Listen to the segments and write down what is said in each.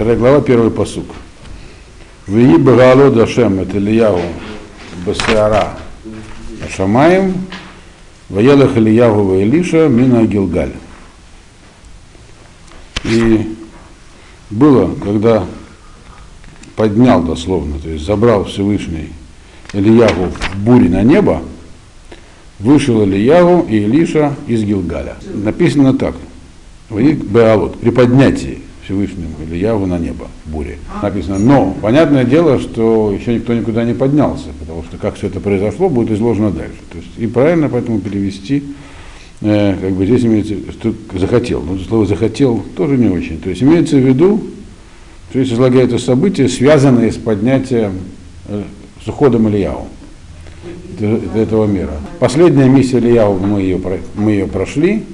Вторая глава, первый посук. Вии Багало Дашем, это Ильяву Басиара Шамаем, Ваелах Ильяву Илиша, Мина Гилгаль. И было, когда поднял дословно, то есть забрал Всевышний Ильягу в буре на небо, вышел Ильягу и Илиша из Гилгаля. Написано так. Беалот, при поднятии Всевышнему Ильяву на небо в буре. Написано. Но понятное дело, что еще никто никуда не поднялся, потому что как все это произошло, будет изложено дальше. То есть, и правильно поэтому перевести, э, как бы здесь имеется, что захотел. Но слово захотел тоже не очень. То есть имеется в виду, то есть излагается события, связанные с поднятием, э, с уходом Ильяву этого мира. Последняя миссия Ильяу, мы ее, мы ее прошли,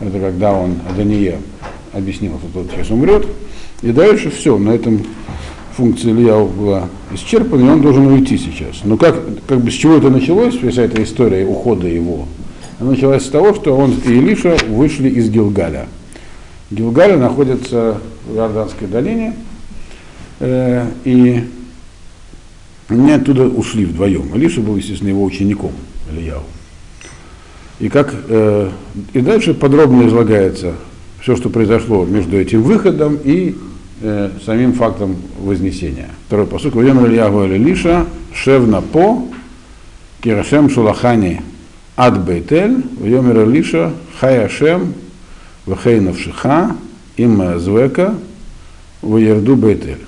это когда он Адания объяснил, что тот сейчас умрет. И дальше все, на этом функция Ильяу была исчерпана, и он должен уйти сейчас. Но как, как бы с чего это началось, вся эта история ухода его? Она началась с того, что он и Илиша вышли из Гилгаля. Гилгаля находится в Иорданской долине, э, и они оттуда ушли вдвоем. Илиша был, естественно, его учеником, Ильяу. И, как, э, и дальше подробно излагается все, что произошло между этим выходом и э, самим фактом вознесения. Второй посук. Вайомер Ильягу Лиша, Шевна по, Кирашем Шулахани Ад Бейтель, Вайомер Лиша, Хаяшем, Вахейнов Шиха, Имма Звека, Ваерду Бейтель.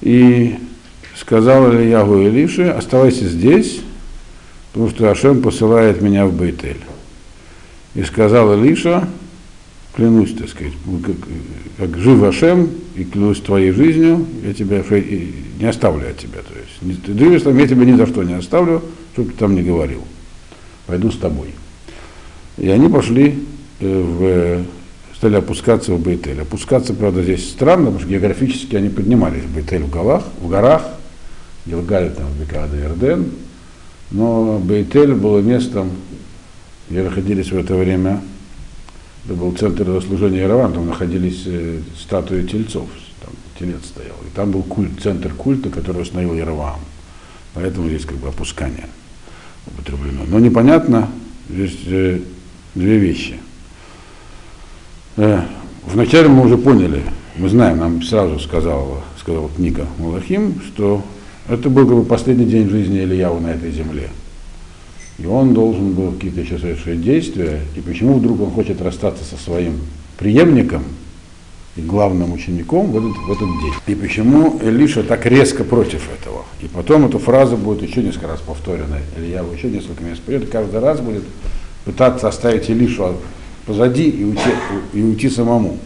И сказал Ильягу Илише, оставайся здесь, потому что Ашем посылает меня в Бейтель. И сказал Илиша, клянусь, так сказать, как, как жив Ашем, и клянусь твоей жизнью, я тебя не оставлю от тебя. То есть, ты движешь там, я тебя ни за что не оставлю, чтобы ты там не говорил. Пойду с тобой. И они пошли э, в, стали опускаться в Бейтель. Опускаться, правда, здесь странно, потому что географически они поднимались в Бейтель в горах, в горах Гилгаль, там, Бекада, Ирден, но Бейтель было местом, где находились в это время это был центр служения Ярован, там находились э, статуи тельцов, там телец стоял. И там был культ, центр культа, который установил Яровам. Поэтому здесь как бы опускание употреблено. Но непонятно, здесь э, две вещи. Э, вначале мы уже поняли, мы знаем, нам сразу сказал, сказал книга Малахим, что это был как бы последний день жизни Ильяу на этой земле. И он должен был какие-то еще совершить действия. И почему вдруг он хочет расстаться со своим преемником и главным учеником в этот, в этот день? И почему Илиша так резко против этого? И потом эту фразу будет еще несколько раз повторена. Илья еще несколько месяцев придет, каждый раз будет пытаться оставить Илишу позади и уйти, и уйти самому.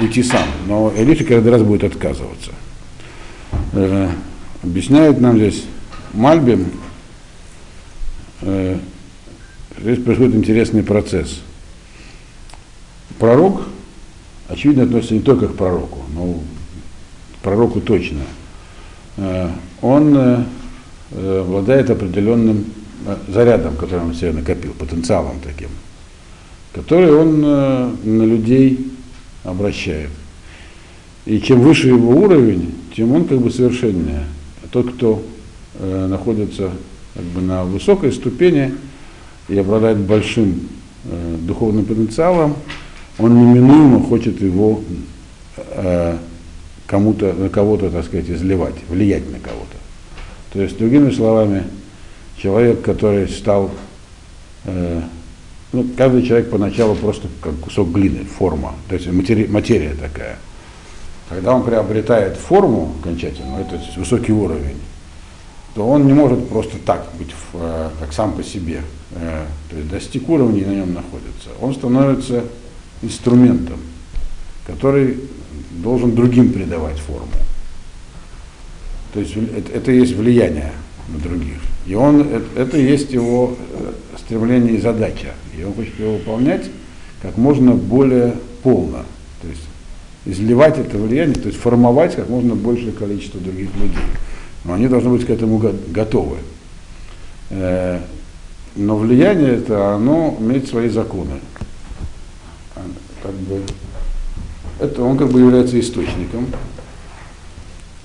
Уйти сам. Но Илиша каждый раз будет отказываться. Э, объясняет нам здесь Мальбим, Э, здесь происходит интересный процесс. Пророк, очевидно, относится не только к пророку, но к пророку точно. Э, он э, обладает определенным зарядом, который он себе накопил, потенциалом таким, который он на людей обращает. И чем выше его уровень, тем он как бы совершеннее. А тот, кто находится как бы на высокой ступени и обладает большим э, духовным потенциалом, он неминуемо хочет его э, кому-то, на кого-то, так сказать, изливать, влиять на кого-то. То есть, другими словами, человек, который стал, э, ну, каждый человек поначалу просто как кусок глины, форма, то есть матери, материя такая. Когда он приобретает форму окончательно, это высокий уровень, то он не может просто так быть э, как сам по себе. Э, то есть достиг уровней на нем находится. Он становится инструментом, который должен другим придавать форму. То есть это, это есть влияние на других. И он, это, это есть его э, стремление и задача. И он хочет его выполнять как можно более полно. То есть изливать это влияние, то есть формовать как можно большее количество других людей но они должны быть к этому готовы. Э, но влияние это, оно имеет свои законы. А, как бы, это он как бы является источником.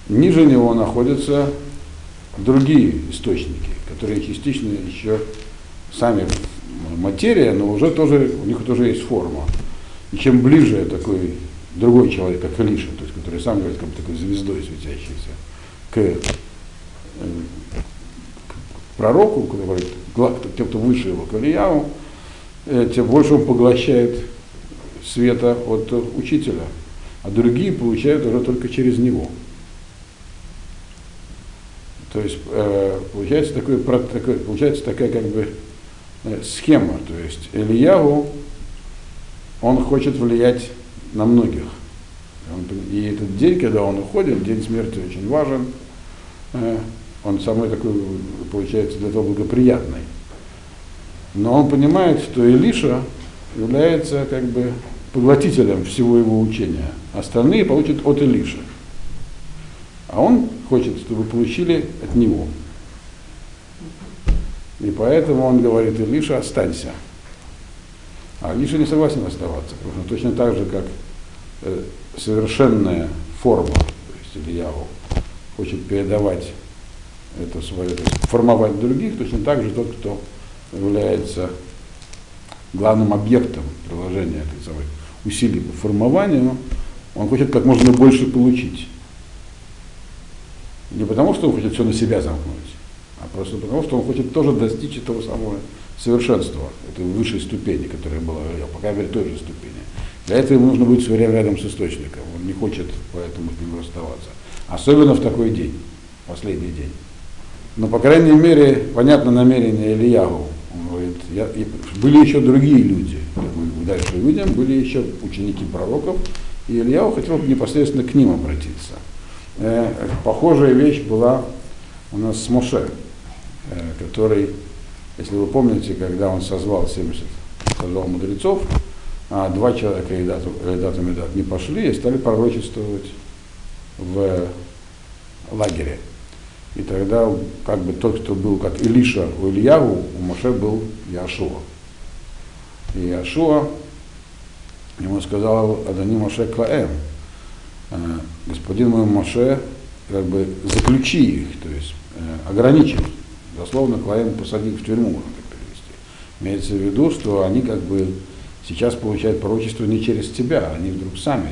Ниже него находятся другие источники, которые частично еще сами материя, но уже тоже, у них тоже есть форма. И чем ближе такой другой человек, как Илиша, то есть, который сам является как бы такой звездой светящейся, к, к пророку, тем, кто выше его, к Ильяву, э, тем больше он поглощает света от учителя, а другие получают уже только через него. То есть э, получается, такой, получается такая как бы э, схема. То есть Ильяву, он хочет влиять на многих. И этот день, когда он уходит, день смерти очень важен, э, он самый такой, получается, для того благоприятный. Но он понимает, что Илиша является как бы поглотителем всего его учения. Остальные получат от Илиша. А он хочет, чтобы получили от него. И поэтому он говорит, Илиша, останься. А Илиша не согласен оставаться, потому что точно так же, как э, совершенная форма, то есть Ильяву, хочет передавать это свое, то есть формовать других, точно так же тот, кто является главным объектом приложения этой самой усилий по формованию, он хочет как можно больше получить. Не потому, что он хочет все на себя замкнуть, а просто потому, что он хочет тоже достичь этого самого совершенства, этой высшей ступени, которая была, пока мере, той же ступени. Для этого ему нужно быть все время рядом с источником. Он не хочет поэтому с ним расставаться. Особенно в такой день, последний день. Но, по крайней мере, понятно намерение Ильягу. Он говорит, я, и были еще другие люди, мы дальше увидим, были еще ученики пророков, и Ильяу хотел непосредственно к ним обратиться. Э, похожая вещь была у нас с Моше, э, который, если вы помните, когда он созвал 70, созвал мудрецов, а два человека Эдат и Медат не пошли и стали пророчествовать в лагере. И тогда как бы тот, кто был как Илиша у Ильяву, у Моше был Яшуа. И Яшуа ему сказал Адани Моше Клаэм, Э, господин мой Моше, как бы заключи их, то есть э, ограничи их. Дословно Клаем посади в тюрьму, можно так перевести. Имеется в виду, что они как бы сейчас получают пророчество не через тебя, они вдруг сами.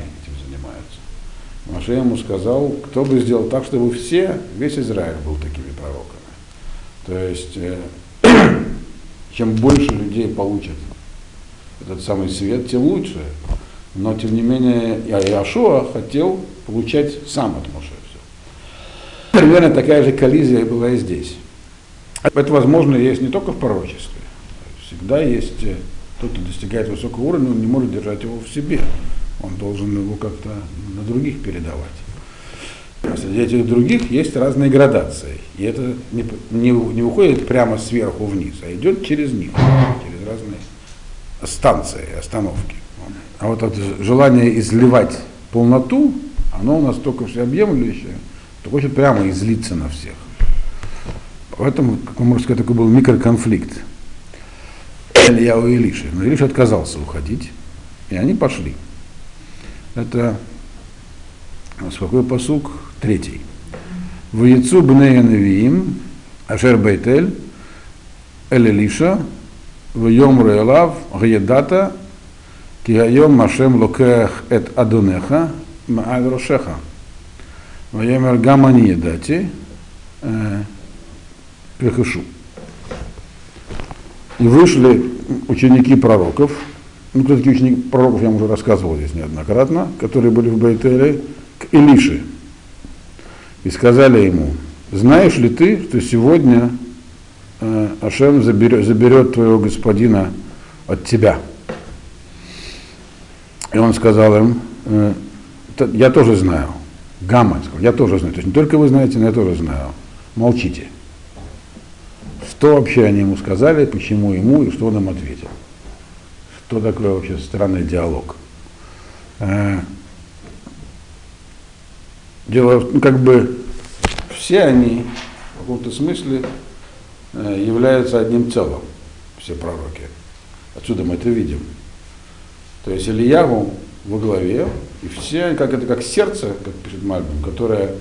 Моше ему сказал, кто бы сделал так, чтобы все, весь Израиль был такими пророками. То есть, э, чем больше людей получат этот самый свет, тем лучше. Но, тем не менее, Иошуа хотел получать сам от Моше все. Примерно такая же коллизия была и здесь. Это, возможно, есть не только в пророчестве. Всегда есть э, тот, кто достигает высокого уровня, он не может держать его в себе. Он должен его как-то на других передавать. А среди этих других есть разные градации. И это не, не, не уходит прямо сверху вниз, а идет через них, через разные станции, остановки. А вот это желание изливать полноту, оно у нас только всеобъемлющее, то хочет прямо излиться на всех. Поэтому, как можно сказать, такой был микроконфликт. Илья у Илиши. Но Илиша отказался уходить, и они пошли. Это какой посук? Третий. В яйцу бнеянавиим, ашер байтель, эль элиша, в йомру элав, гаедата, кигайом машем локех эт адунеха, маавирошеха. В йомер гамани едати, э, пехашу. И вышли ученики пророков, ну кто такие ученики пророков, я вам уже рассказывал здесь неоднократно, которые были в Бейтеле, к Илише. И сказали ему, знаешь ли ты, что сегодня э, Ашем заберет, заберет твоего господина от тебя? И он сказал им, «Э, я тоже знаю. Гамма, я тоже знаю. То есть не только вы знаете, но я тоже знаю. Молчите. Что вообще они ему сказали, почему ему и что он им ответил. Что такое вообще странный диалог. Э, дело, ну, как бы все они в каком-то смысле э, являются одним целым, все пророки. Отсюда мы это видим. То есть Ильяву во главе, И все, как это как сердце, как пишет Мальбим, которое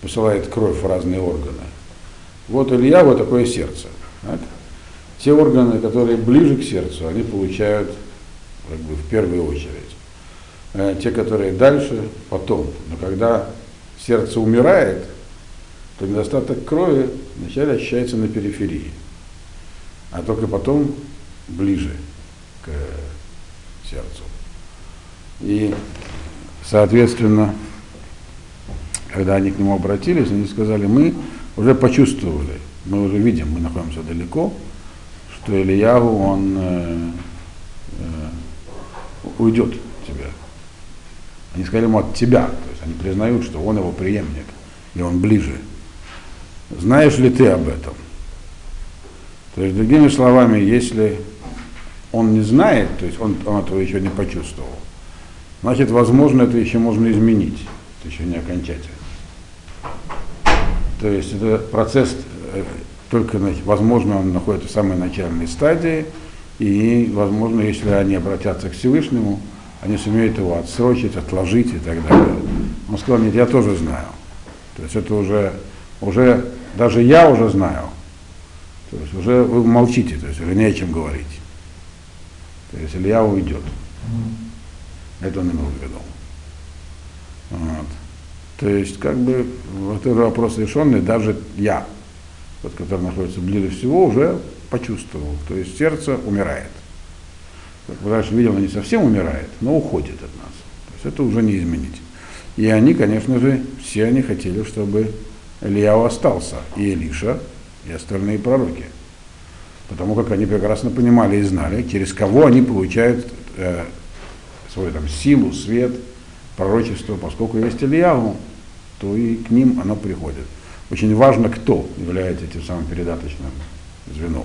посылает кровь в разные органы. Вот Илья вот такое сердце. Так? Те органы, которые ближе к сердцу, они получают как бы, в первую очередь. А те, которые дальше, потом. Но когда сердце умирает, то недостаток крови вначале ощущается на периферии, а только потом ближе к сердцу. И, соответственно, когда они к нему обратились, они сказали, мы уже почувствовали, мы уже видим, мы находимся далеко, что Ильяву, он э, э, уйдет от тебя. Они сказали ему от тебя, то есть они признают, что он его преемник, и он ближе. Знаешь ли ты об этом? То есть, другими словами, если он не знает, то есть он, он этого еще не почувствовал, значит, возможно, это еще можно изменить. Это еще не окончательно. То есть это процесс э, только, возможно, он находится в самой начальной стадии, и, возможно, если они обратятся к Всевышнему, они сумеют его отсрочить, отложить и так далее. Он сказал, нет, я тоже знаю. То есть это уже, уже даже я уже знаю. То есть уже вы молчите, то есть уже не о чем говорить. То есть Илья уйдет. Это он имел в виду. Вот. То есть, как бы, вот этот вопрос решенный, даже я, вот, который находится ближе всего, уже почувствовал. То есть сердце умирает. Как вы дальше видим, не совсем умирает, но уходит от нас. То есть это уже не изменить. И они, конечно же, все они хотели, чтобы Ильяу остался, и Илиша, и остальные пророки. Потому как они прекрасно понимали и знали, через кого они получают э, свою там, силу, свет, пророчество, поскольку есть Ильяву, то и к ним оно приходит. Очень важно, кто является этим самым передаточным звеном.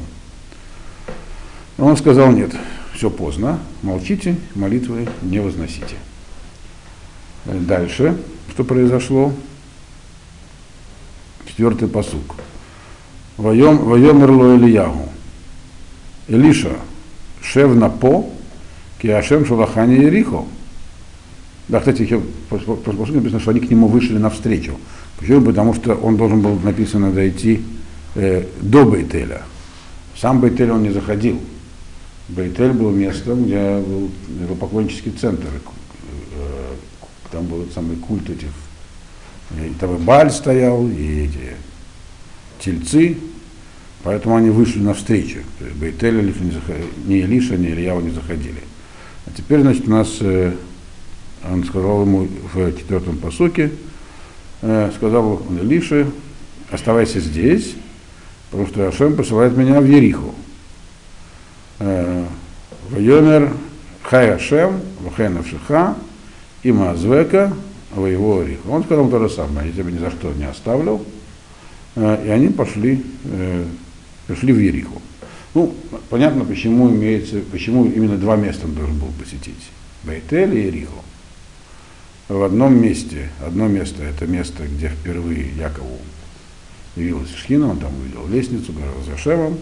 Но он сказал, нет, все поздно, молчите, молитвы не возносите. Дальше, что произошло? Четвертый посук. Воем, воем ирло Ильягу. Илиша, шев на по, киашем шалахани Ерихо. Да, кстати, еще в написано, что они к нему вышли навстречу. Почему? Потому что он должен был, написано, дойти э, до Бейтеля. Сам Бейтель он не заходил. Бейтель был местом, где был, поклоннический центр. Э, там был самый культ этих. И там и Баль стоял, и эти тельцы. Поэтому они вышли навстречу. Бейтель или не Илиша, не Ильява не заходили. А теперь, значит, у нас э, он сказал ему в четвертом посуке, э, сказал он Илише, оставайся здесь, потому что Ашем посылает меня в Ериху. Э, Вайомер Хай Ашем, Вахен Авшиха, Има Азвека, его Риху. Он сказал то же самое, я тебя ни за что не оставлю. Э, и они пошли, э, пришли в Ериху. Ну, понятно, почему имеется, почему именно два места он должен был посетить. Бейтель и Ериху в одном месте, одно место, это место, где впервые Якову явилась Шхина, он там увидел лестницу, говорил за Шемом,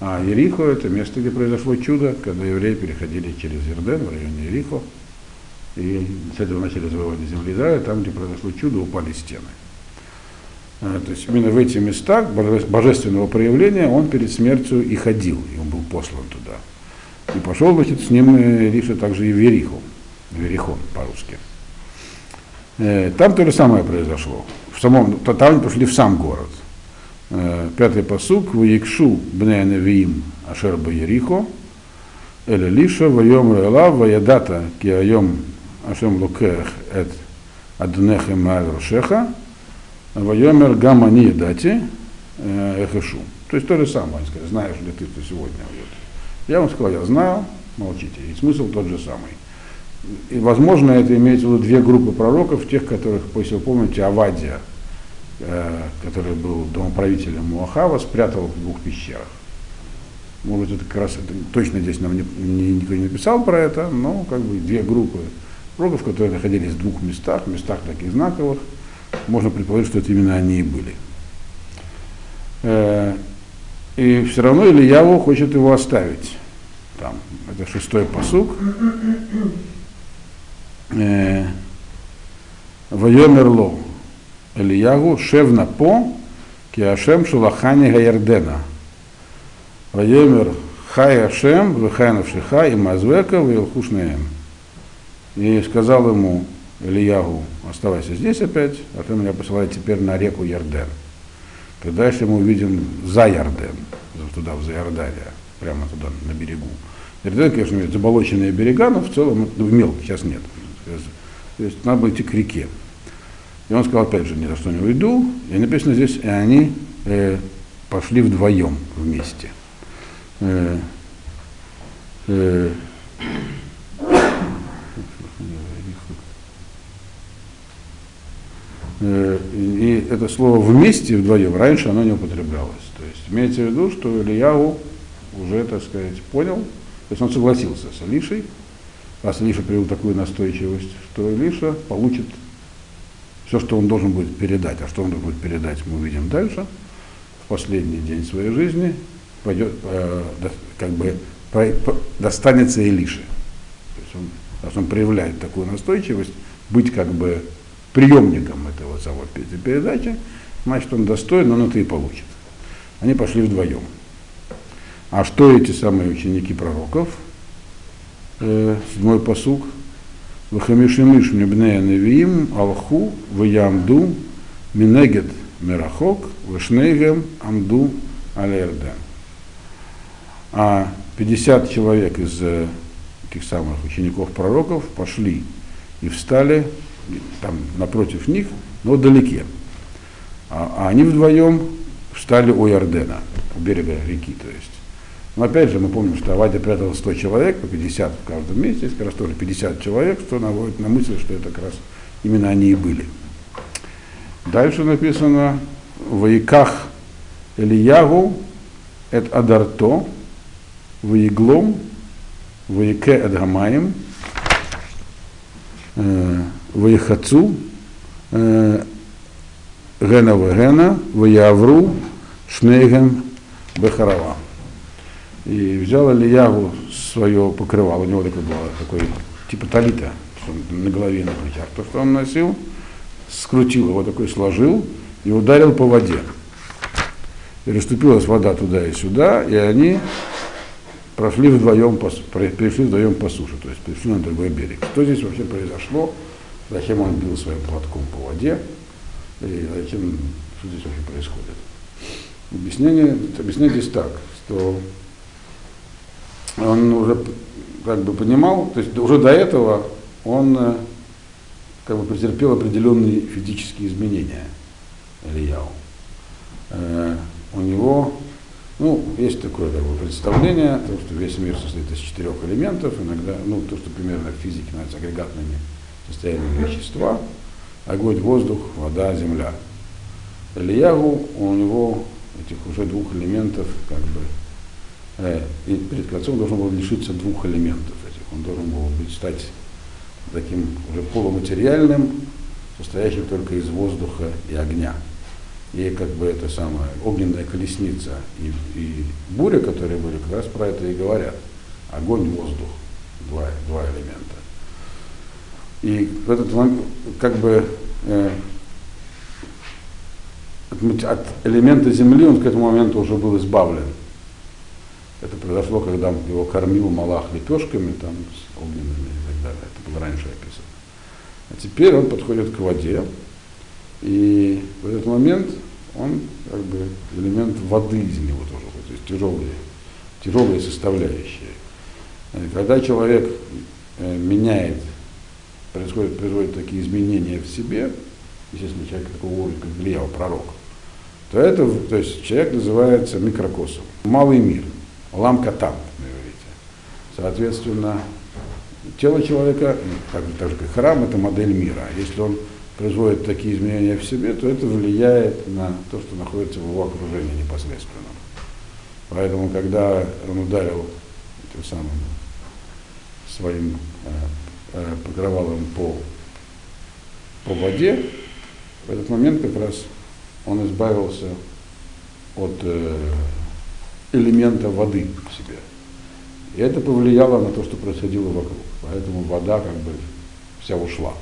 а Ерихо это место, где произошло чудо, когда евреи переходили через Ерден в районе Ерихо, и с этого начали завоевание земли Израиля, там, где произошло чудо, упали стены. А, то есть именно в эти места божественного проявления он перед смертью и ходил, и он был послан туда. И пошел, значит, с ним Ириша также и в Ериху, в Ерихон по-русски. Э, там то же самое произошло. В самом, там они пошли в сам город. Э, пятый посук, в Якшу бне Невиим Ашер Ерихо, Эле Лиша, Вайом Релав, Ваядата, Киайом Ашем Лукех Эт Аднехем Мааль Рошеха, Вайомер Гамани Дати э, Эхешу. То есть то же самое, они сказали, знаешь ли ты, что сегодня будет. Я вам сказал, я знаю, молчите. И смысл тот же самый. И, возможно, это имеется в виду две группы пророков, тех, которых, если вы помните, Авадия, э, который был домоправителем Муахава, спрятал в двух пещерах. Может, это как раз это, точно здесь нам не, не, никто не написал про это, но как бы две группы пророков, которые находились в двух местах, местах таких знаковых, можно предположить, что это именно они и были. Э, и все равно Ильяву хочет его оставить. Там, это шестой посук. Вайомерло Ильягу Шевна по Киашем Шулахани Гаярдена. Вайомер Хай Ашем, Вихайнов Шиха и Мазвека, Вилхушнеем. И сказал ему Ильягу, оставайся здесь опять, а ты меня посылай теперь на реку Ярден. Когда если мы увидим за Ярден, туда, в Заярдалия, прямо туда, на берегу. Ярден, конечно, имеет заболоченные берега, но в целом ну, мелко, сейчас нет. То есть надо было идти к реке. И он сказал, опять же, ни за что не уйду. И написано здесь, и они э, пошли вдвоем вместе. Э, э, э, и это слово вместе вдвоем раньше оно не употреблялось. То есть имеется в виду, что Ильяу уже, так сказать, понял, то есть он согласился с Алишей, раз Илиша привел такую настойчивость, что Илиша получит все, что он должен будет передать. А что он должен будет передать, мы увидим дальше. В последний день своей жизни пойдет, э, как бы по, по, достанется Илише. То есть он, раз он проявляет такую настойчивость, быть как бы приемником этого самого передачи, значит он достоин, он это и получит. Они пошли вдвоем. А что эти самые ученики пророков? Седьмой посук. Вахамишимиш мибнея невиим алху ваямду минегет мирахок вышнейгем амду алерден. А 50 человек из э, этих самых учеников пророков пошли и встали там напротив них, но вдалеке. А, а они вдвоем встали у Ярдена, у берега реки, то есть. Но опять же, мы помним, что Авадия прятал 100 человек, по 50 в каждом месте, как раз тоже 50 человек, что наводит на мысль, что это как раз именно они и были. Дальше написано в Иках Ильягу эт Адарто, в Иглом, в Ике Эдгамаем, в Ихацу, Гена Вегена, в Явру, Шнейген, Бехарава. И взял Ильягу свое покрывало, у него такое было, такой, типа талита, на голове на плечах, то, что он носил, скрутил его такой, сложил и ударил по воде. И расступилась вода туда и сюда, и они прошли вдвоем перешли вдвоем по суше, то есть перешли на другой берег. Что здесь вообще произошло? Зачем он бил своим платком по воде? И зачем, что здесь вообще происходит? Объяснение, объяснение здесь так, что он уже как бы понимал, то есть уже до этого он э, как бы претерпел определенные физические изменения Ильяу. Э, у него, ну, есть такое как бы, представление, то, что весь мир состоит из четырех элементов, иногда, ну, то, что примерно в физике называется агрегатными состояниями вещества, огонь, воздух, вода, земля. Ильягу, у него этих уже двух элементов как бы и перед концом должен был лишиться двух элементов этих. Он должен был быть, стать таким уже полуматериальным, состоящим только из воздуха и огня. И как бы это самая огненная колесница и, и буря, которые были, как раз про это и говорят. Огонь, воздух, два, два элемента. И в этот как бы э, от элемента земли он к этому моменту уже был избавлен. Произошло, когда его кормил Малах лепешками, там, с огненными и так далее. Это было раньше описано. А теперь он подходит к воде, и в этот момент он как бы элемент воды из него тоже, то есть тяжелые, тяжелые составляющие. Когда человек э, меняет, происходит, производит такие изменения в себе, естественно, человек такого уровня, как Ильяу, пророк, то это, то есть человек называется микрокосом, малый мир – ламка там, на иврите. Соответственно, тело человека, так, так же как храм, это модель мира. Если он производит такие изменения в себе, то это влияет на то, что находится в его окружении непосредственно. Поэтому, когда он ударил тем самым своим э, э, покрывалом по, по воде, в этот момент как раз он избавился от э, элемента воды в себе. И это повлияло на то, что происходило вокруг. Поэтому вода как бы вся ушла.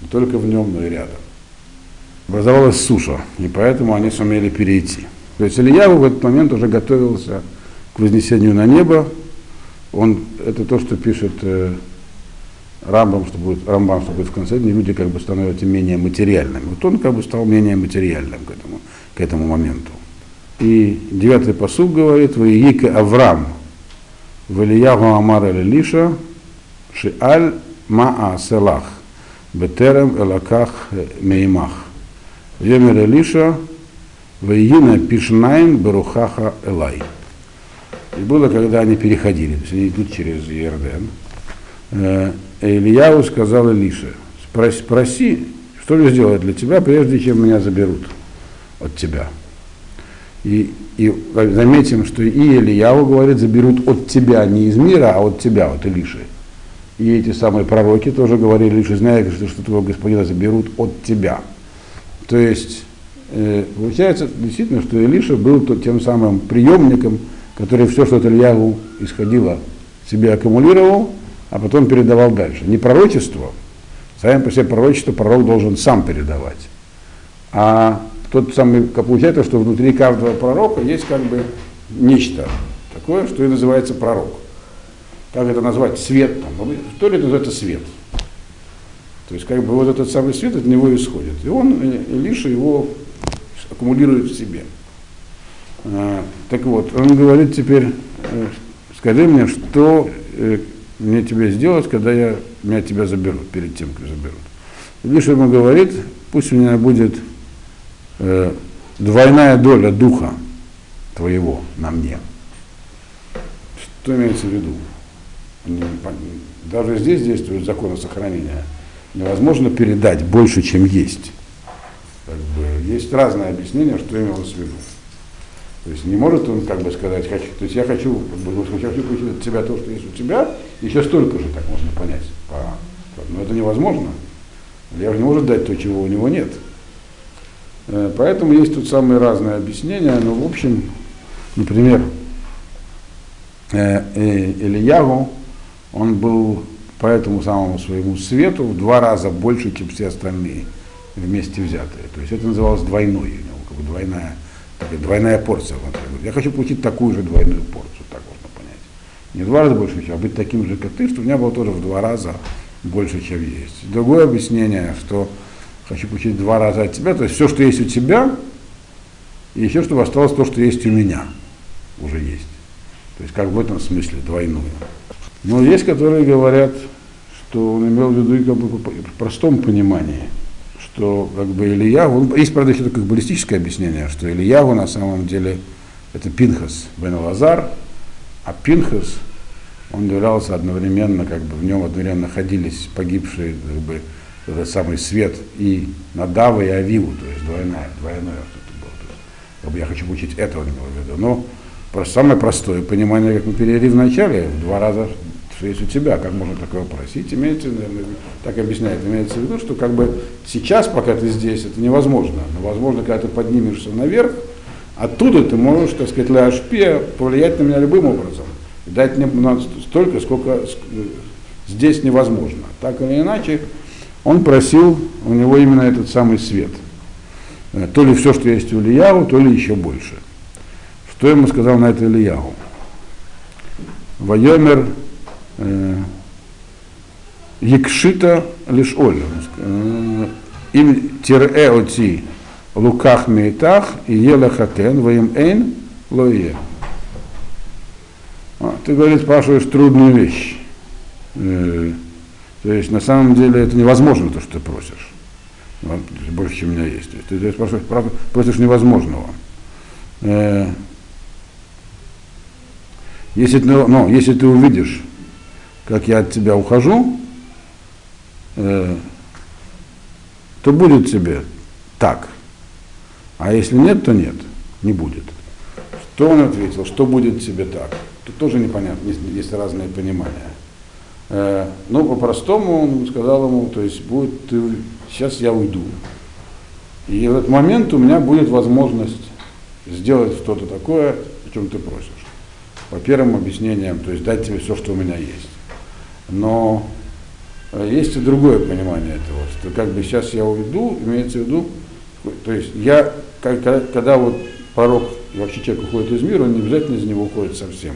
Не только в нем, но и рядом. Образовалась суша, и поэтому они сумели перейти. То есть Ильяву в этот момент уже готовился к вознесению на небо. Он, это то, что пишет э, Рамбам, что будет, Рамбам, что будет в конце люди как бы становятся менее материальными. Вот он как бы стал менее материальным к этому, к этому моменту. И девятый посуд говорит, вы Ике Авраам, в Ильягу Амар Лиша, Шиаль Маа Селах, Бетерем Элаках Меймах. Йомер Элиша, Вейина Пишнайн Берухаха Элай. И было, когда они переходили, то есть они идут через Иорден. Э, Ильяу сказал Илише, спроси, спроси, что ли сделать для тебя, прежде чем меня заберут от тебя. И, и заметим, что и Ильяу говорит, заберут от тебя, не из мира, а от тебя, от Илиши. И эти самые пророки тоже говорили, лишь зная, что, что твоего господина заберут от тебя. То есть, э, получается действительно, что Илиша был тот, тем самым приемником, который все, что от Ильяву исходило, себе аккумулировал, а потом передавал дальше. Не пророчество, сами по себе пророчество пророк должен сам передавать. А тот самый, как получается, что внутри каждого пророка есть как бы нечто такое, что и называется пророк. Как это назвать? Свет. Там. Ну, то ли это называется свет. То есть как бы вот этот самый свет от него исходит. И он, Илиша его аккумулирует в себе. А, так вот, он говорит теперь, э, скажи мне, что э, мне тебе сделать, когда я, меня тебя заберут, перед тем, как заберут. Лишь ему говорит, пусть у меня будет э, двойная доля духа твоего на мне. Что имеется в виду? Даже здесь действует закон сохранения. Невозможно передать больше, чем есть. Как бы, есть разные объяснения, что имелось в виду. То есть не может он как бы сказать, хочу, то есть я хочу, я хочу получить от тебя то, что есть у тебя, еще столько же, так можно понять. Но это невозможно. Я же не может дать то, чего у него нет. Э, поэтому есть тут самые разные объяснения, но в общем, например, э, э, Ильягу, он был по этому самому своему свету в два раза больше, чем все остальные вместе взятые. То есть это называлось двойной, у него как бы двойная двойная порция. Я хочу получить такую же двойную порцию, так можно понять. Не в два раза больше, а быть таким же, как ты, что у меня было тоже в два раза больше, чем есть. Другое объяснение, что хочу получить два раза от тебя, то есть все, что есть у тебя, и еще чтобы осталось то, что есть у меня, уже есть. То есть как в этом смысле двойную. Но есть, которые говорят, что он имел в виду как бы в простом понимании – что как бы Ильягу, есть, правда, еще такое баллистическое объяснение, что Ильягу на самом деле это Пинхас бен Лазар, а Пинхас, он являлся одновременно, как бы в нем одновременно находились погибшие, как бы, этот самый свет и Надава и Авиву, то есть двойная, двойное что-то было. То есть, как бы я хочу получить этого, не имел в виду. Но просто самое простое понимание, как мы перевели в начале, в два раза что есть у тебя, как можно такое просить, имеется, так объясняет, имеется в виду, что как бы сейчас, пока ты здесь, это невозможно, но возможно, когда ты поднимешься наверх, оттуда ты можешь, так сказать, ляшпе повлиять на меня любым образом, дать мне столько, сколько здесь невозможно. Так или иначе, он просил у него именно этот самый свет. Э, то ли все, что есть у Ильяу, то ли еще больше. Что ему сказал на это Ильяу? Вайомер Якшита лишь Оль. Им тире оти луках мейтах и елахатен воим эйн лое. Ты, говорит, спрашиваешь трудную вещь. То есть на самом деле это невозможно, то, что ты просишь. Больше, чем у меня есть. То есть ты спрашиваешь, просишь невозможного. Э, если ты, ну, если ты увидишь как я от тебя ухожу, э, то будет тебе так. А если нет, то нет, не будет. Что он ответил, что будет тебе так? Тут тоже непонятно, есть, есть разные понимания. Э, но по-простому он сказал ему, то есть будет, ты, сейчас я уйду. И в этот момент у меня будет возможность сделать что-то такое, о чем ты просишь. По первым объяснениям, то есть дать тебе все, что у меня есть но А есть и другое понимание этого, что как бы сейчас я уйду, имеется в виду, то есть я, когда, когда вот пророк и вообще человек уходит из мира, он не обязательно из него уходит совсем.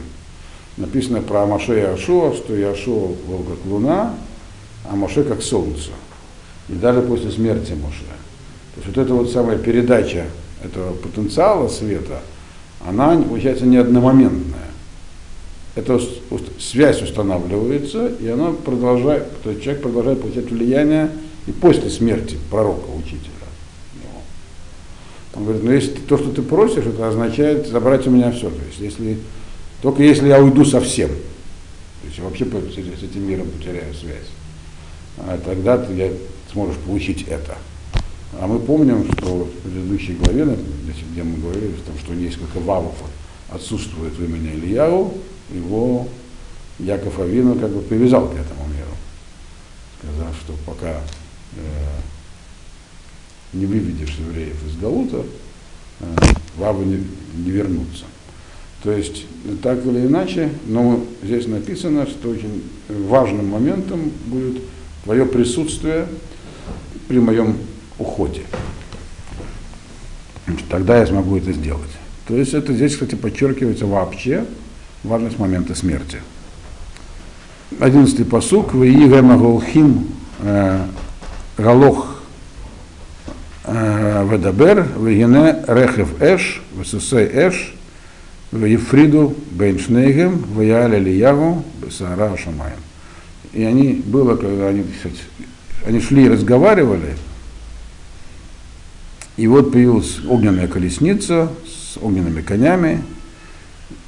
Написано про Маше и Ашуа, что Яшуа был как луна, а Моше как солнце. И даже после смерти Моше. То есть вот эта вот самая передача этого потенциала света, она, получается, не одномоментная. Эта связь устанавливается, и она продолжает, то есть человек продолжает получать влияние и после смерти пророка, учителя. Он говорит, ну если то, что ты просишь, это означает забрать у меня все. То есть если, только если я уйду совсем, то есть вообще с этим миром потеряю связь, а тогда ты я сможешь получить это. А мы помним, что в предыдущей главе, где мы говорили, что несколько вавов отсутствует в имени Ильяу, его Яков Авину как бы привязал к этому миру, сказав, что пока э, не выведешь евреев из Галута, э, вавы не, не вернутся. То есть, так или иначе, но здесь написано, что очень важным моментом будет твое присутствие при моем уходе. Тогда я смогу это сделать. То есть это здесь, кстати, подчеркивается вообще важность момента смерти. Одиннадцатый посук. Ваигама Голхим э, Галох э, Ведабер, Вегене Рехев Эш, Весусей Эш, Вефриду Бейншнейгем, Ваяля Лиягу, Бесара Шамаем. И они, было, когда они, кстати, они шли и разговаривали, и вот появилась огненная колесница с огненными конями,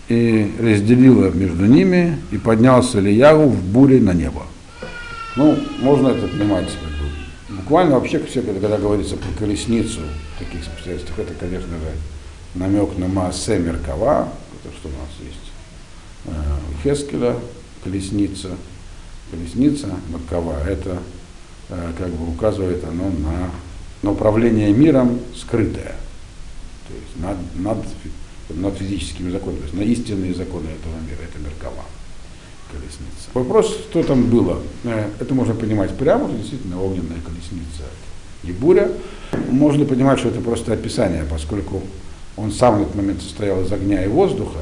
и разделила между ними, и поднялся Ильягу в буре на небо. Ну, можно это понимать. Буквально вообще, когда говорится про колесницу в таких обстоятельствах, это, конечно же, намек на Маасе Меркава, это что у нас есть, э, Хескеля, колесница, колесница Меркава, это э, как бы указывает оно на, на управление миром скрытое, то есть над, над над физическими законами, то есть на истинные законы этого мира, это Меркава, колесница. Вопрос, что там было, э, это можно понимать прямо, что действительно огненная колесница и буря. Можно понимать, что это просто описание, поскольку он сам в этот момент состоял из огня и воздуха,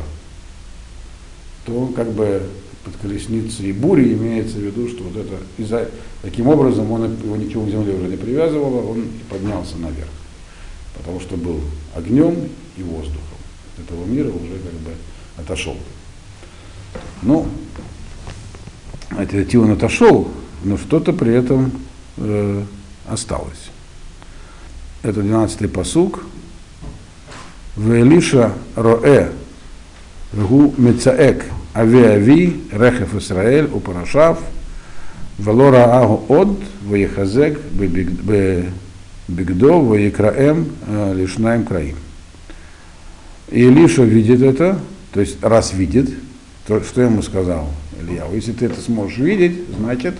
то как бы под колесницей и бури имеется в виду, что вот это из-за таким образом он его ничего к земле уже не привязывало, он поднялся наверх, потому что был огнем и воздухом этого мира уже как бы отошел. Ну, это он отошел, но что-то при этом э, осталось. Это 12-й посук. В Элиша Роэ Гу Мецаэк Ави Ави Рехев Исраэль Упарашав Велора Агу Од Ваехазек Бигдо Ваекраэм Лишнаем Краим. И Илиша видит это, то есть раз видит, то что ему сказал Илья? Если ты это сможешь видеть, значит,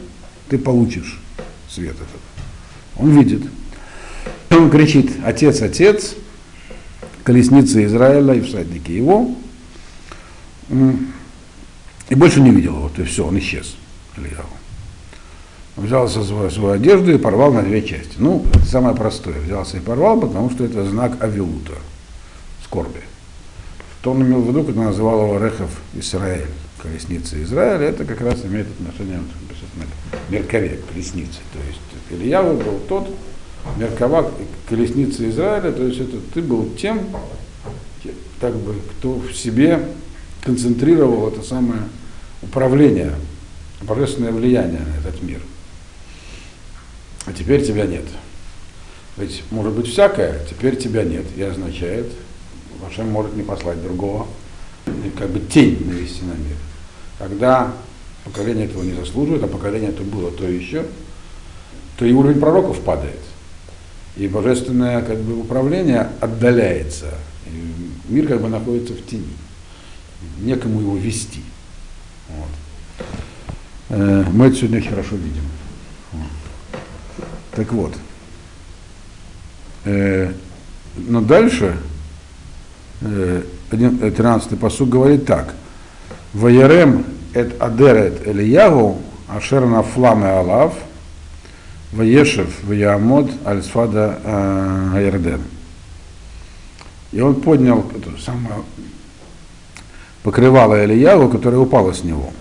ты получишь свет этот. Он видит. Он кричит, отец, отец, колесница Израиля и всадники его. И больше не видел его, то есть все, он исчез, Ильяу. Взялся свою, свою одежду и порвал на две части. Ну, это самое простое. Взялся и порвал, потому что это знак авилута, скорби. То он имел в виду, когда называл его Рехов Израиль, колесница Израиля, это как раз имеет отношение к Меркове, к колеснице. То есть Ильява был тот, Меркова, колесница Израиля, то есть это ты был тем, как бы, кто в себе концентрировал это самое управление, божественное влияние на этот мир. А теперь тебя нет. Ведь может быть всякое, теперь тебя нет. И означает, Ашем может не послать другого, и как бы тень навести на мир. Когда поколение этого не заслуживает, а поколение это было то еще, то и уровень пророков падает. И божественное как бы, управление отдаляется. И мир как бы находится в тени. Некому его вести. Вот. Э, мы это сегодня хорошо видим. Так вот. Э, но дальше 13 посуд говорит так. Ваярем эт адерет Элиягу Ашер на фламе Алав, Ваешев, Ваямод, Альсфада Гаярден. И он поднял это самое покрывало Ильяву, которое упало с него.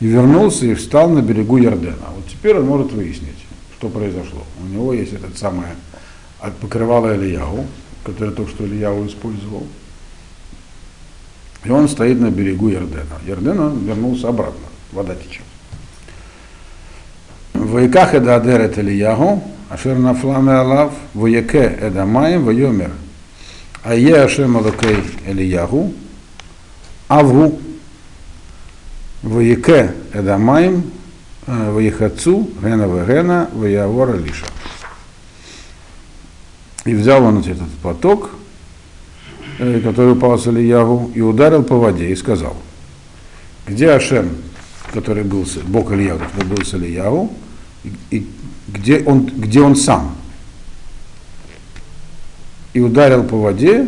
И вернулся и встал на берегу Ярдена. Вот теперь он может выяснить, что произошло. У него есть этот самое от покрывала которое только что Ильяву использовал. И он стоит на берегу Ярдена. Ярдена вернулся обратно, вода течет. Вайках эда адер это Ильягу, ашер на фламе алав, вояке эда маем, вайомер. А е ашем алакей Ильягу, аву, вояке эда маем, ваяхацу, гена вегена, ваявора лиша. И взял он этот поток, который упал с Ильяву, и ударил по воде, и сказал, где Ашем, который был, Бог Ильяву, который был с Ильяву, и, где, он, где он сам. И ударил по воде,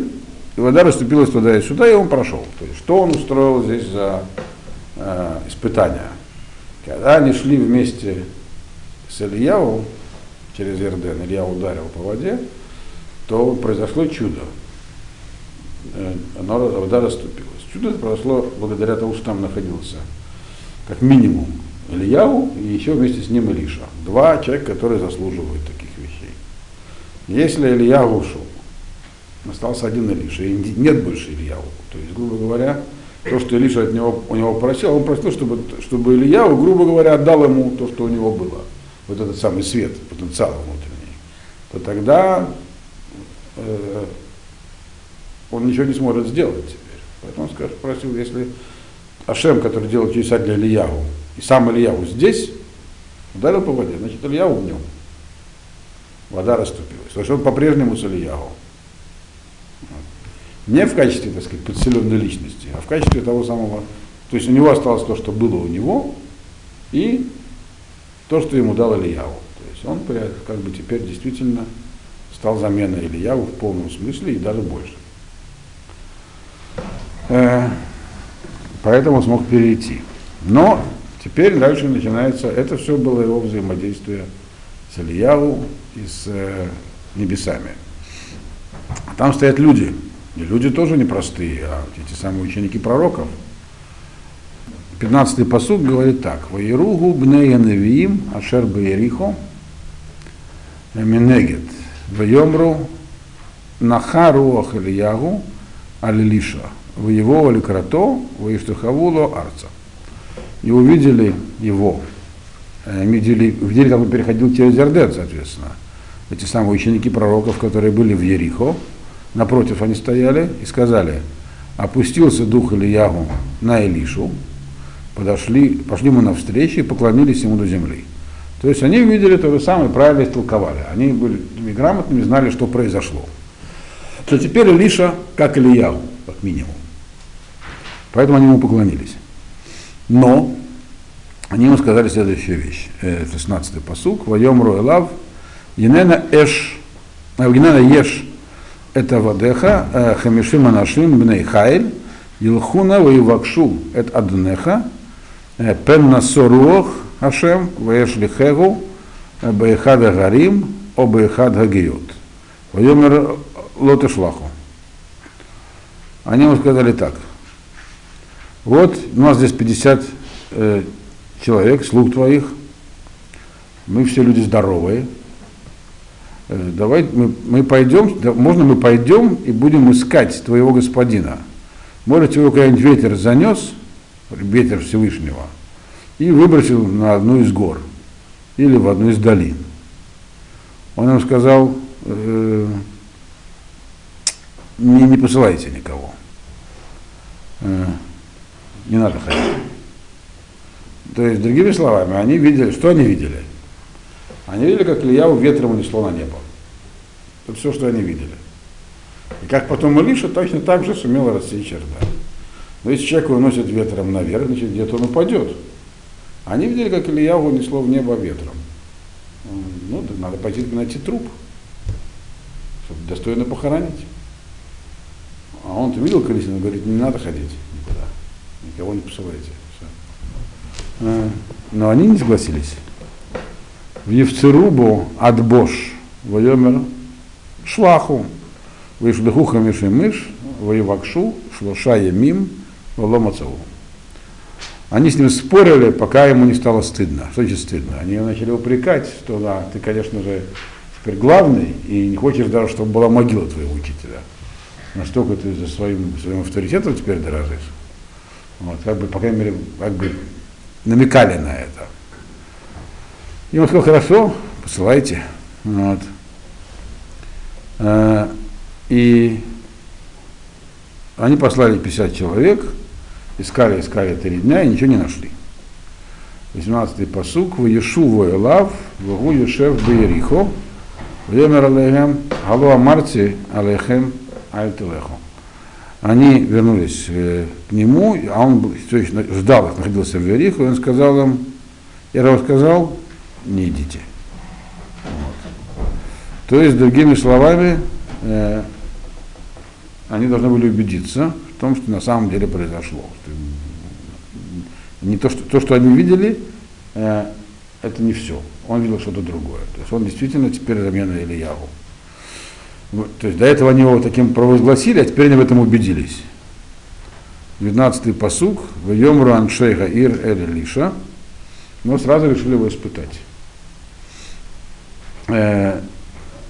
и вода расступилась туда и сюда, и он прошел. То есть, что он устроил здесь за э, испытания? Когда они шли вместе с Ильяву через Ярден, Илья ударил по воде, то произошло чудо. Оно, вода расступилась. Чудо произошло благодаря тому, что там находился, как минимум, Ильяву и еще вместе с ним Илиша. Два человека, которые заслуживают таких вещей. Если Ильяву ушел, остался один Илиша, и нет больше Ильяву. То есть, грубо говоря, то, что Илиша от него, у него просил, он просил, чтобы, чтобы Ильяву, грубо говоря, отдал ему то, что у него было. Вот этот самый свет, потенциал внутренний. То тогда э, он ничего не сможет сделать теперь. Поэтому он скажет, просил, если Ашем, который делал чудеса для Ильяву, и сам Ильяву здесь, ударил по воде, значит Ильяву в нем. Вода расступилась. То есть он по-прежнему с Ильяву. Не в качестве, так сказать, подселенной личности, а в качестве того самого, то есть у него осталось то, что было у него, и то, что ему дал Ильяву. То есть он как бы теперь действительно стал заменой Ильяву в полном смысле и даже больше. Поэтому смог перейти. Но теперь дальше начинается, это все было его взаимодействие с Ильяву и с э, небесами. Там стоят люди. И люди тоже непростые, а эти самые ученики пророков. 15-й посуд говорит так. Ваеругу бнея невиим ашер баерихо минегет ваемру нахаруах Ильягу алилиша в его ликрато, в Иштухавуло арца. И увидели его, видели, увидели, как он переходил через Ярден, соответственно. Эти самые ученики пророков, которые были в Ерихо, напротив они стояли и сказали, опустился дух Ильягу на Илишу, подошли, пошли ему навстречу и поклонились ему до земли. То есть они увидели то же самое, правильно истолковали. Они были грамотными, знали, что произошло. То теперь Илиша, как Ильягу, как минимум. Поэтому они ему поклонились. Но они ему сказали следующую вещь. 16-й посук. Вайом Руэлав. Енена Эш. Енена Еш. Это Вадеха. Хамишим Анашим Бней Хайль. Илхуна Ваивакшу. Это Аднеха. Пен Насоруох Ашем. Ваеш Лихегу. Баихада Гарим. О Баихад Гагиот. Вайомер Лотешлаху. Они ему сказали так. Вот у нас здесь 50 э, человек, слуг твоих. Мы все люди здоровые. Э, давай мы, мы пойдем, да, можно мы пойдем и будем искать твоего господина. Может, его какой-нибудь ветер занес, ветер Всевышнего, и выбросил на одну из гор или в одну из долин. Он им сказал, э, не, не посылайте никого. Не надо ходить. То есть, другими словами, они видели, что они видели? Они видели, как Ильяу ветром унесло на небо. Это все, что они видели. И как потом Илиша точно так же сумел рассеять черда. Но если человек уносит ветром наверх, значит где-то он упадет. Они видели, как Илья унесло в небо ветром. Ну, так надо пойти найти труп, чтобы достойно похоронить. А он-то видел Колесина, говорит, не надо ходить никого не посылайте. Все. Э, но они не согласились. В Евцерубу отбош воемер шлаху вышлихуха миши мыш воевакшу шлоша емим воломацаву. Они с ним спорили, пока ему не стало стыдно. Что значит стыдно? Они начали упрекать, что да, ты, конечно же, теперь главный, и не хочешь даже, чтобы была могила твоего учителя. Настолько ты за своим, своим авторитетом теперь дорожишь. Вот, как бы, по крайней мере, как бы намекали на это. И он сказал, хорошо, посылайте. Вот. А, и они послали 50 человек, искали, искали три дня и ничего не нашли. 18-й посук, в Ешу воелав, в Ешев Беерихо, Вемер алейхем, Галуа Марти алейхем альтелехо. Они вернулись э, к нему, а он все еще ждал их, находился в Вериху, и он сказал им, я вам сказал, не идите. Вот. То есть, другими словами, э, они должны были убедиться в том, что на самом деле произошло. Не то, что, то, что они видели, э, это не все. Он видел что-то другое. То есть он действительно теперь замена Ильяву. То есть до этого они его таким провозгласили, а теперь они в этом убедились. 12-й посук, в Йомру Аншейха Ир Эль Лиша, но сразу решили его испытать. Э,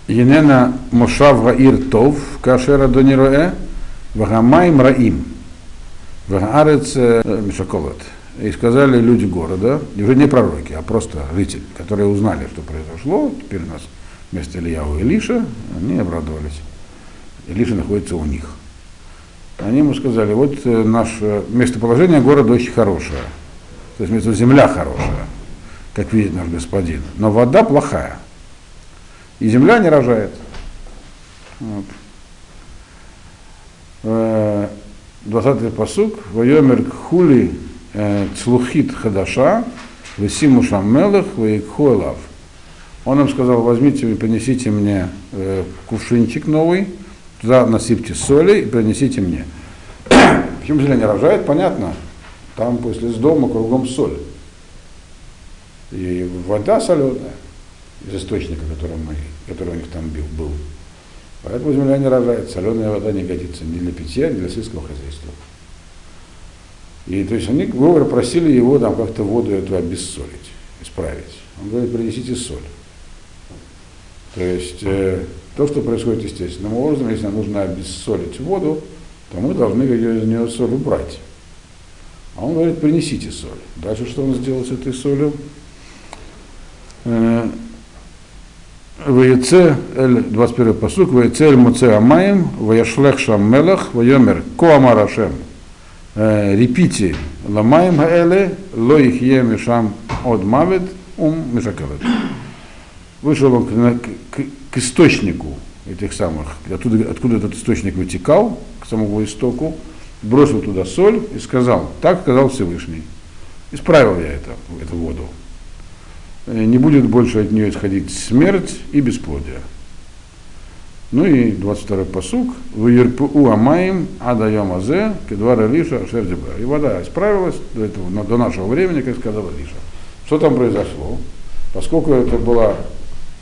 Енена Мошав Гаир Тов, Кашера Донироэ, Вагамайм Раим, Вагаарец э, Мишаколот. И сказали люди города, уже не пророки, а просто жители, которые узнали, что произошло, теперь у нас вместо Ильяу и Илиша, они обрадовались. Илиша находится у них. Они ему сказали, вот э, наше местоположение города очень хорошее. То есть место земля хорошая, как видит наш господин. Но вода плохая. И земля не рожает. Вот. 20-й э, посук. Вайомер хули э, цлухит хадаша, весиму шаммелах, ваикхуэлав. Он им сказал, возьмите и принесите мне э, кувшинчик новый, туда насыпьте соли и принесите мне. Почему земля не рожает, понятно. Там после с дома кругом соль. И вода соленая из источника, который, мы, который у них там был. Поэтому земля не рожает. Соленая вода не годится ни для питья, ни для сельского хозяйства. И то есть они, говоря, просили его там как-то воду эту обессолить, исправить. Он говорит, принесите соль. То есть э, то, что происходит естественным образом, если нам нужно обессолить воду, то мы должны ее из нее соль убрать. А он говорит, принесите соль. Дальше что он сделал с этой солью? Э, Ваеце, 21 посук, Ваеце эль муце амаем, Ваяшлех шам мелах, Вайомер, Коамар Ашем, э, репите ламаем хаэле, ло их шам от мавет, ум мешакалет вышел он к, к, к источнику этих самых, оттуда, откуда этот источник вытекал, к самому истоку, бросил туда соль и сказал, так сказал Всевышний. Исправил я это, эту воду. Э, не будет больше от нее исходить смерть и бесплодие. Ну и 22-й посук. В Ерпу Амаим Адаям Азе, Кедвара Лиша, Шердиба. И вода исправилась до, этого, до нашего времени, как сказала Лиша. Что там произошло? Поскольку это была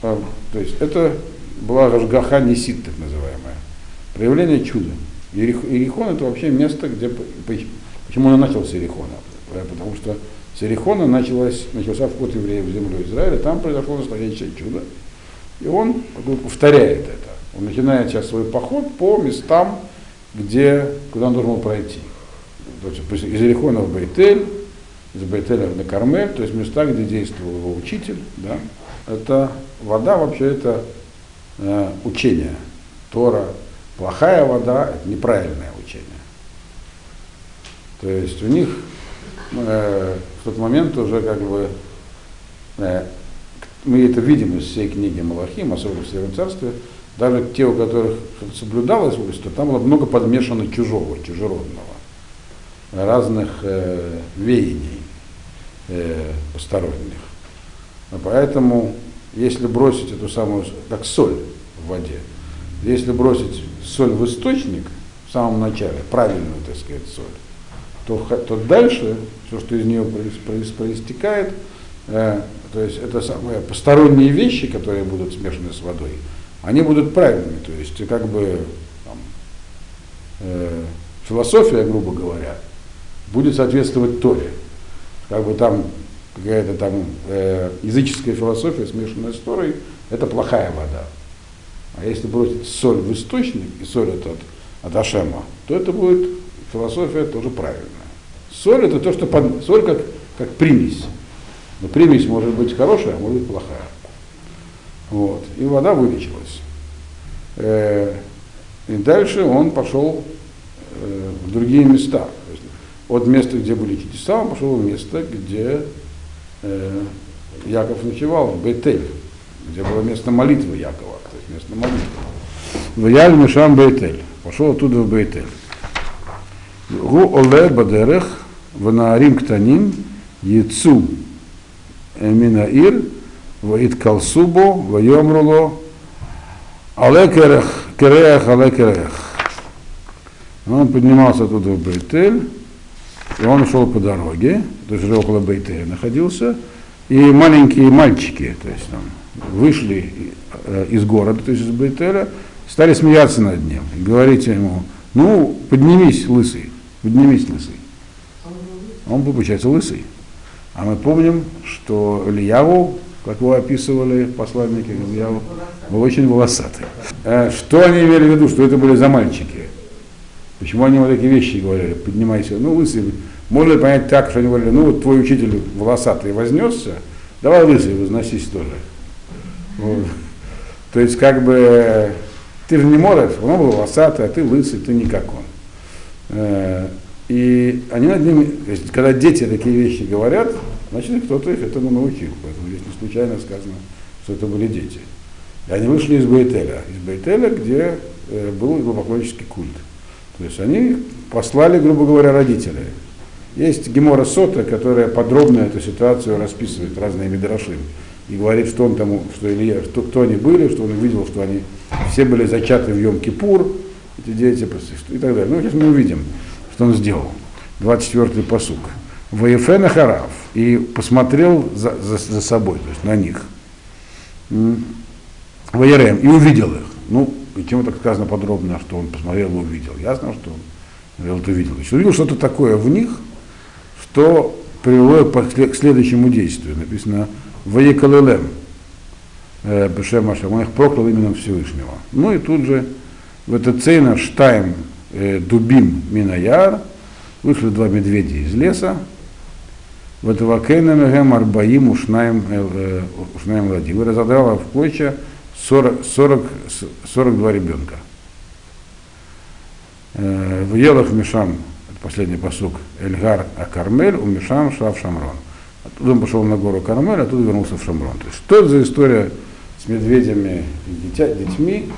то есть это была Рашгаха Несит, так называемая. Проявление чуда. Иерихон это вообще место, где... Почему он начал с Иерихона? Потому что с Иерихона началось, начался вход евреев в землю Израиля, там произошло настоящее чудо. И он повторяет это. Он начинает сейчас свой поход по местам, где, куда он должен был пройти. То есть из Иерихона в Бейтель, из Бейтеля на Кармель, то есть места, где действовал его учитель, да, это вода вообще это э, учение. Тора. Плохая вода это неправильное учение. То есть у них э, в тот момент уже как бы э, мы это видим из всей книги Малахим, особенно в Северном Царстве, даже те, у которых соблюдалось то там было много подмешано чужого, чужеродного, разных э, веяний э, посторонних. Поэтому, если бросить эту самую, как соль в воде, если бросить соль в источник в самом начале, правильную, так сказать, соль, то, то дальше, все, что из нее проистекает, э, то есть это самые посторонние вещи, которые будут смешаны с водой, они будут правильными. То есть как бы там, э, философия, грубо говоря, будет соответствовать Торе. Как бы там какая-то там э, языческая философия, смешанная с Торой, это плохая вода. А если бросить соль в источник, и соль это от, от Ашема, то это будет философия тоже правильная. Соль это то, что под, соль как, как примесь. Но примесь может быть хорошая, а может быть плохая. Вот. И вода вылечилась. Э, и дальше он пошел э, в другие места. От места, где были чудеса, он пошел в место, где э, Яков ночевал, в Бейтель, где было место молитвы Якова, то есть место молитвы. В Яль Мишам Бейтель. Пошел оттуда в Бейтель. Гу оле бадерех в наарим ктаним яцу минаир ваит калсубо вайомруло але керех але керех. Он поднимался оттуда в Бейтель, и он шел по дороге, то есть уже около Бейтеля находился, и маленькие мальчики, то есть там, вышли э, из города, то есть из Бейтеля, стали смеяться над ним и говорить ему, ну, поднимись, лысый, поднимись, лысый. Он был, получается, лысый. А мы помним, что Ильяву, как его описывали посланники Ильяву, был очень волосатый. Э, что они имели в виду, что это были за мальчики? Почему они вот такие вещи говорили, поднимайся, ну, лысый. Можно понять так, что они говорили, ну, вот твой учитель волосатый вознесся, давай лысый возносись тоже. Вот. То есть, как бы, ты же не можешь, он был волосатый, а ты лысый, ты не как он. Э, и они над ними, то есть, когда дети такие вещи говорят, значит, кто-то их этому научил. Поэтому здесь не случайно сказано, что это были дети. И они вышли из Бейтеля, из Бейтеля, где э, был глубоклонический культ. То есть они послали, грубо говоря, родителей. Есть Гемора Сота, которая подробно эту ситуацию расписывает, разные мидраши. И говорит, что он тому, что Илья, что, кто они были, что он увидел, что они все были зачаты в Йом-Кипур, эти дети, и так далее. Ну, сейчас мы увидим, что он сделал. 24-й посук. Ваефена Харав. И посмотрел за, за, за собой, то есть на них. Ваерем. И увидел их. Ну, Почему так сказано подробно, что он посмотрел и увидел? Ясно, что он вот увидел. Значит, увидел что-то такое в них, что привело к следующему действию. Написано «Ваекалелем» э, Бешем Он их проклял именно Всевышнего. Ну и тут же в это цейна Штайм э, Дубим Минаяр вышли два медведя из леса, в этого Кейна Мегем Арбаим Ушнаем э, Лади. Вы разодрала в клочья 40, 40, 42 ребенка. Э, в Елах Мишам, последний посук, Эльгар Акармель, у Мишам Шав Шамрон. Оттуда он пошел на гору Кармель, оттуда вернулся в Шамрон. То есть что это за история с медведями и дитя, детьми?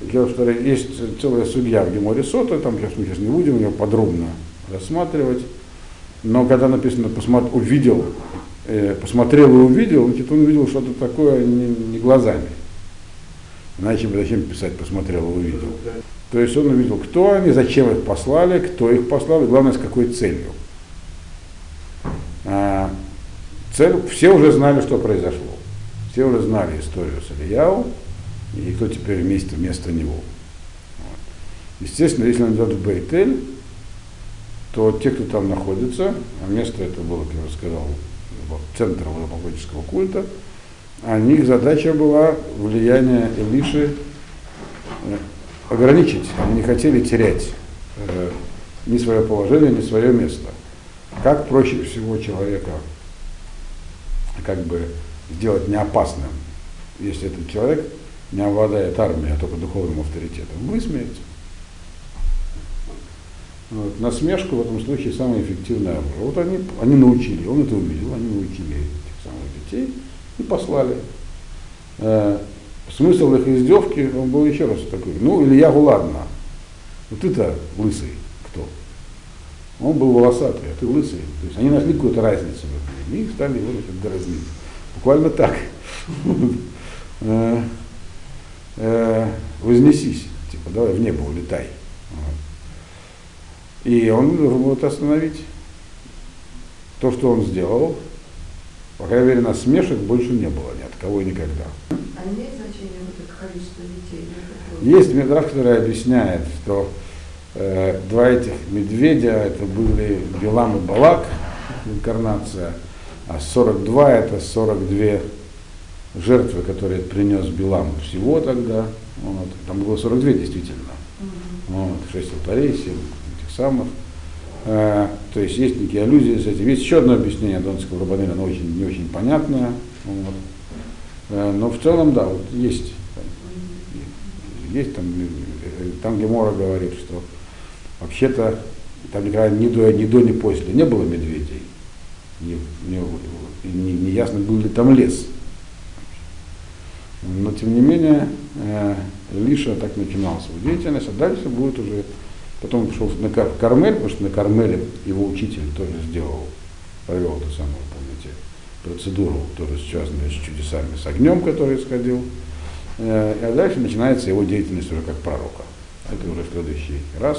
Есть целая судья в Геморе Сота, там сейчас мы сейчас не будем ее подробно рассматривать. Но когда написано посмотр, увидел, э, посмотрел и увидел, значит, он увидел что-то такое не, не глазами. Иначе бы зачем писать, посмотрел и увидел. То есть он увидел, кто они, зачем их послали, кто их послал, и главное, с какой целью. А, цель, все уже знали, что произошло. Все уже знали историю с Ильяу, и кто теперь вместе вместо него. Вот. Естественно, если он идет в Бейтель, то те, кто там находится, а место это было, как я уже сказал, центр логопологического культа, а их задача была влияние Илиши э, ограничить. Они не хотели терять э, ни свое положение, ни свое место. Как проще всего человека как бы сделать неопасным, если этот человек не обладает армией, а только духовным авторитетом? Высмеять. Вот. Насмешку в этом случае самое эффективное оружие. Вот они, они научили, он это увидел, они научили этих самых детей и послали. Э, смысл их издевки, он был еще раз такой, ну, или я ладно, вот ты-то лысый кто? Он был волосатый, а ты лысый. То есть они нашли какую-то разницу в этом, и стали его значит, дразнить. Буквально так. Э, э, вознесись, типа, давай в небо улетай. И он должен это остановить. То, что он сделал, по крайней мере, насмешек больше не было ни от кого и никогда. А имеет значение вот это количество детей? Есть медраж, который объясняет, что э, два этих медведя, это были Билам и Балак, инкарнация, а 42 это 42 жертвы, которые принес Билам всего тогда. Вот. Там было 42 действительно. Вот, 6 алтарей, 7 этих самых. Э, то есть есть некие аллюзии с этим. Есть еще одно объяснение Донского Рабанеля, оно очень, не очень понятное. Вот. Э, но в целом, да, вот есть, есть там, э, там Гемора говорит, что вообще-то там никогда ни до, ни до, ни после не было медведей. Не, не, не, не ясно, был ли там лес. Но тем не менее, э, Лиша так начинал свою деятельность, а дальше будет уже Потом пошел на Кармель, потому что на Кармеле его учитель тоже сделал, провел ту самую, помните, процедуру, тоже связанную с чудесами, с огнем, который исходил. А дальше начинается его деятельность уже как пророка. Это уже следующий раз,